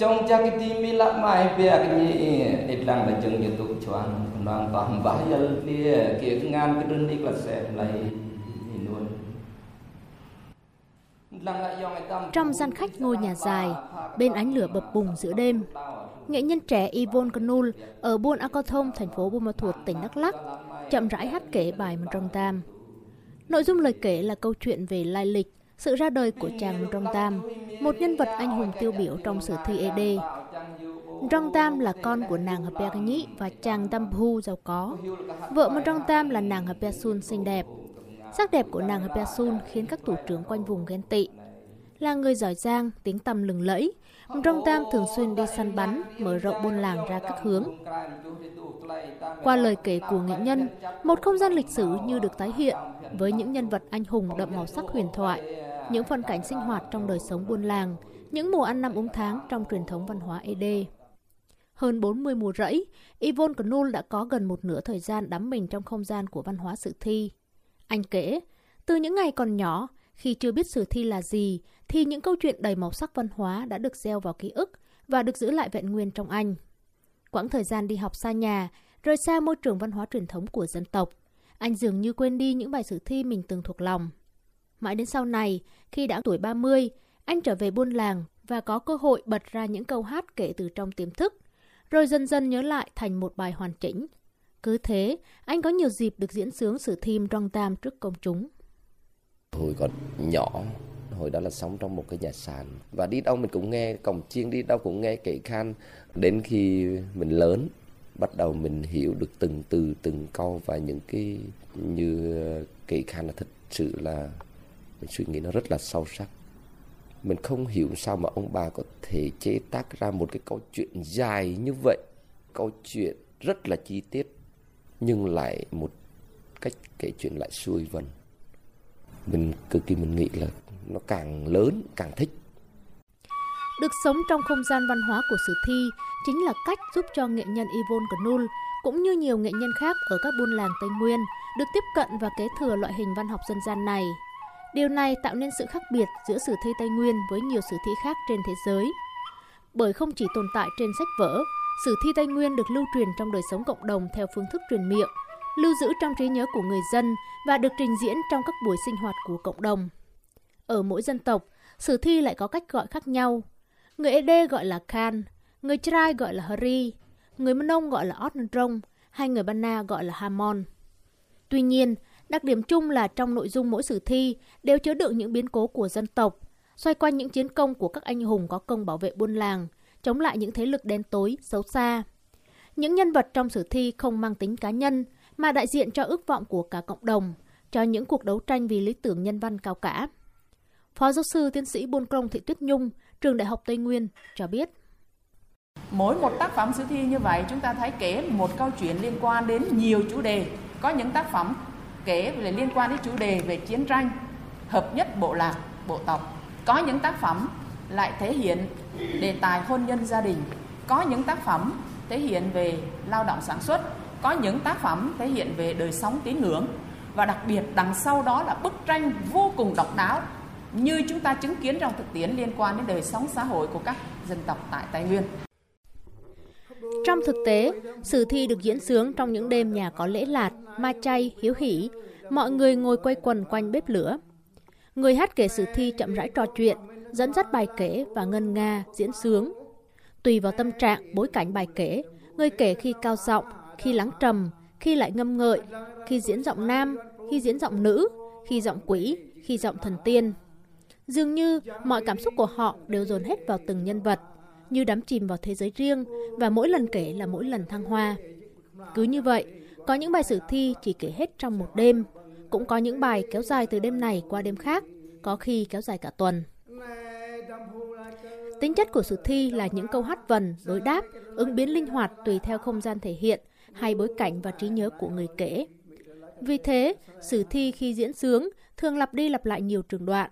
trong cha cái tim mi lắc mai bia cái gì? Ít lang là chừng như tụ chuan nàng toàn vãi giờ lia kia. Ngan cái đơn đi là sẽ lại trong gian khách ngôi nhà dài, bên ánh lửa bập bùng giữa đêm, nghệ nhân trẻ Yvonne Canul ở Buôn A Thông, thành phố Buôn Ma Thuột, tỉnh Đắk Lắk, chậm rãi hát kể bài Trong Tam. Nội dung lời kể là câu chuyện về lai lịch, sự ra đời của chàng Rong Tam, một nhân vật anh hùng tiêu biểu trong sử thi ED. Rong Tam là con của nàng Hợp Nhĩ và chàng Tam Phu giàu có. Vợ một Rong Tam là nàng Hợp Sun xinh đẹp. Sắc đẹp của nàng Hợp Sun khiến các thủ trưởng quanh vùng ghen tị. Là người giỏi giang, tiếng tầm lừng lẫy, Rong Tam thường xuyên đi săn bắn, mở rộng buôn làng ra các hướng. Qua lời kể của nghệ nhân, một không gian lịch sử như được tái hiện với những nhân vật anh hùng đậm màu sắc huyền thoại, những phân cảnh sinh hoạt trong đời sống buôn làng, những mùa ăn năm uống tháng trong truyền thống văn hóa ED. Hơn 40 mùa rẫy, Yvonne Knoll đã có gần một nửa thời gian đắm mình trong không gian của văn hóa sự thi. Anh kể, từ những ngày còn nhỏ, khi chưa biết sử thi là gì, thì những câu chuyện đầy màu sắc văn hóa đã được gieo vào ký ức và được giữ lại vẹn nguyên trong anh. Quãng thời gian đi học xa nhà, rời xa môi trường văn hóa truyền thống của dân tộc, anh dường như quên đi những bài sử thi mình từng thuộc lòng. Mãi đến sau này, khi đã tuổi 30, anh trở về buôn làng và có cơ hội bật ra những câu hát kể từ trong tiềm thức, rồi dần dần nhớ lại thành một bài hoàn chỉnh. Cứ thế, anh có nhiều dịp được diễn sướng sử thim trong tam trước công chúng. Hồi còn nhỏ, hồi đó là sống trong một cái nhà sàn và đi đâu mình cũng nghe cổng chiêng đi đâu cũng nghe kể khan đến khi mình lớn bắt đầu mình hiểu được từng từ từng câu và những cái như kể khan là thật sự là mình suy nghĩ nó rất là sâu sắc. Mình không hiểu sao mà ông bà có thể chế tác ra một cái câu chuyện dài như vậy. Câu chuyện rất là chi tiết, nhưng lại một cách kể chuyện lại xuôi vần. Mình cực kỳ mình nghĩ là nó càng lớn, càng thích. Được sống trong không gian văn hóa của sử thi chính là cách giúp cho nghệ nhân Yvonne Knoll cũng như nhiều nghệ nhân khác ở các buôn làng Tây Nguyên được tiếp cận và kế thừa loại hình văn học dân gian này. Điều này tạo nên sự khác biệt giữa sử thi Tây Nguyên với nhiều sử thi khác trên thế giới. Bởi không chỉ tồn tại trên sách vở, sử thi Tây Nguyên được lưu truyền trong đời sống cộng đồng theo phương thức truyền miệng, lưu giữ trong trí nhớ của người dân và được trình diễn trong các buổi sinh hoạt của cộng đồng. Ở mỗi dân tộc, sử thi lại có cách gọi khác nhau. Người Ede gọi là Khan, người Trai gọi là Hari, người Mông gọi là Otnrong, hay người Bana gọi là Hamon. Tuy nhiên, đặc điểm chung là trong nội dung mỗi sử thi đều chứa đựng những biến cố của dân tộc, xoay quanh những chiến công của các anh hùng có công bảo vệ buôn làng, chống lại những thế lực đen tối, xấu xa. Những nhân vật trong sử thi không mang tính cá nhân, mà đại diện cho ước vọng của cả cộng đồng, cho những cuộc đấu tranh vì lý tưởng nhân văn cao cả. Phó giáo sư tiến sĩ Buôn Công Thị Tuyết Nhung, trường Đại học Tây Nguyên cho biết. Mỗi một tác phẩm sử thi như vậy chúng ta thấy kể một câu chuyện liên quan đến nhiều chủ đề. Có những tác phẩm kể về liên quan đến chủ đề về chiến tranh, hợp nhất bộ lạc, bộ tộc. Có những tác phẩm lại thể hiện đề tài hôn nhân gia đình. Có những tác phẩm thể hiện về lao động sản xuất. Có những tác phẩm thể hiện về đời sống tín ngưỡng. Và đặc biệt đằng sau đó là bức tranh vô cùng độc đáo như chúng ta chứng kiến trong thực tiễn liên quan đến đời sống xã hội của các dân tộc tại Tây Nguyên. Trong thực tế, sử thi được diễn sướng trong những đêm nhà có lễ lạt, ma chay, hiếu hỉ. Mọi người ngồi quay quần quanh bếp lửa. Người hát kể sử thi chậm rãi trò chuyện, dẫn dắt bài kể và ngân nga, diễn sướng. Tùy vào tâm trạng, bối cảnh bài kể, người kể khi cao giọng, khi lắng trầm, khi lại ngâm ngợi, khi diễn giọng nam, khi diễn giọng nữ, khi giọng quỷ, khi giọng thần tiên. Dường như mọi cảm xúc của họ đều dồn hết vào từng nhân vật, như đắm chìm vào thế giới riêng và mỗi lần kể là mỗi lần thăng hoa. Cứ như vậy, có những bài sử thi chỉ kể hết trong một đêm, cũng có những bài kéo dài từ đêm này qua đêm khác, có khi kéo dài cả tuần. Tính chất của sử thi là những câu hát vần, đối đáp, ứng biến linh hoạt tùy theo không gian thể hiện hay bối cảnh và trí nhớ của người kể. Vì thế, sử thi khi diễn sướng thường lặp đi lặp lại nhiều trường đoạn,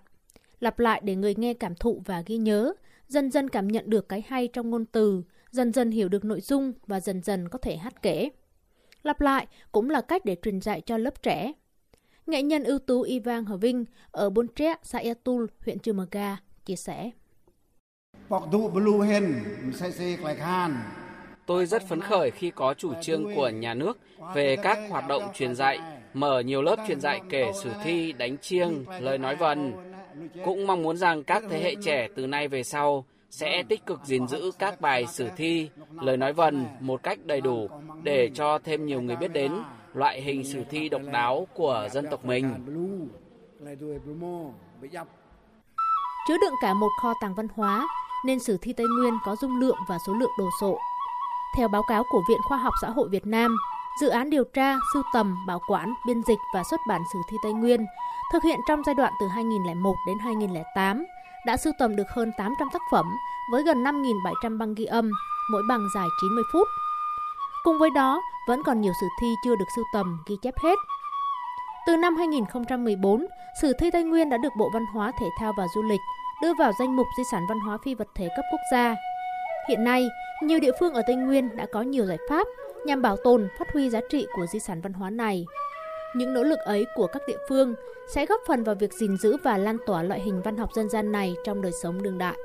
lặp lại để người nghe cảm thụ và ghi nhớ, dần dần cảm nhận được cái hay trong ngôn từ, dần dần hiểu được nội dung và dần dần có thể hát kể. Lặp lại cũng là cách để truyền dạy cho lớp trẻ. Nghệ nhân ưu tú Ivan Hờ Vinh ở Bon Tre, xã Etul, huyện Chư Mờ Ga, chia sẻ. Tôi rất phấn khởi khi có chủ trương của nhà nước về các hoạt động truyền dạy, mở nhiều lớp truyền dạy kể sử thi, đánh chiêng, lời nói vần. Cũng mong muốn rằng các thế hệ trẻ từ nay về sau sẽ tích cực gìn giữ các bài sử thi, lời nói vần một cách đầy đủ để cho thêm nhiều người biết đến loại hình sử thi độc đáo của dân tộc mình. Chứa đựng cả một kho tàng văn hóa nên sử thi Tây Nguyên có dung lượng và số lượng đồ sộ. Theo báo cáo của Viện Khoa học Xã hội Việt Nam, dự án điều tra, sưu tầm, bảo quản, biên dịch và xuất bản sử thi Tây Nguyên thực hiện trong giai đoạn từ 2001 đến 2008 đã sưu tầm được hơn 800 tác phẩm với gần 5.700 băng ghi âm, mỗi băng dài 90 phút. Cùng với đó, vẫn còn nhiều sử thi chưa được sưu tầm, ghi chép hết. Từ năm 2014, Sử thi Tây Nguyên đã được Bộ Văn hóa, Thể thao và Du lịch đưa vào danh mục di sản văn hóa phi vật thể cấp quốc gia. Hiện nay, nhiều địa phương ở Tây Nguyên đã có nhiều giải pháp nhằm bảo tồn, phát huy giá trị của di sản văn hóa này. Những nỗ lực ấy của các địa phương sẽ góp phần vào việc gìn giữ và lan tỏa loại hình văn học dân gian này trong đời sống đương đại.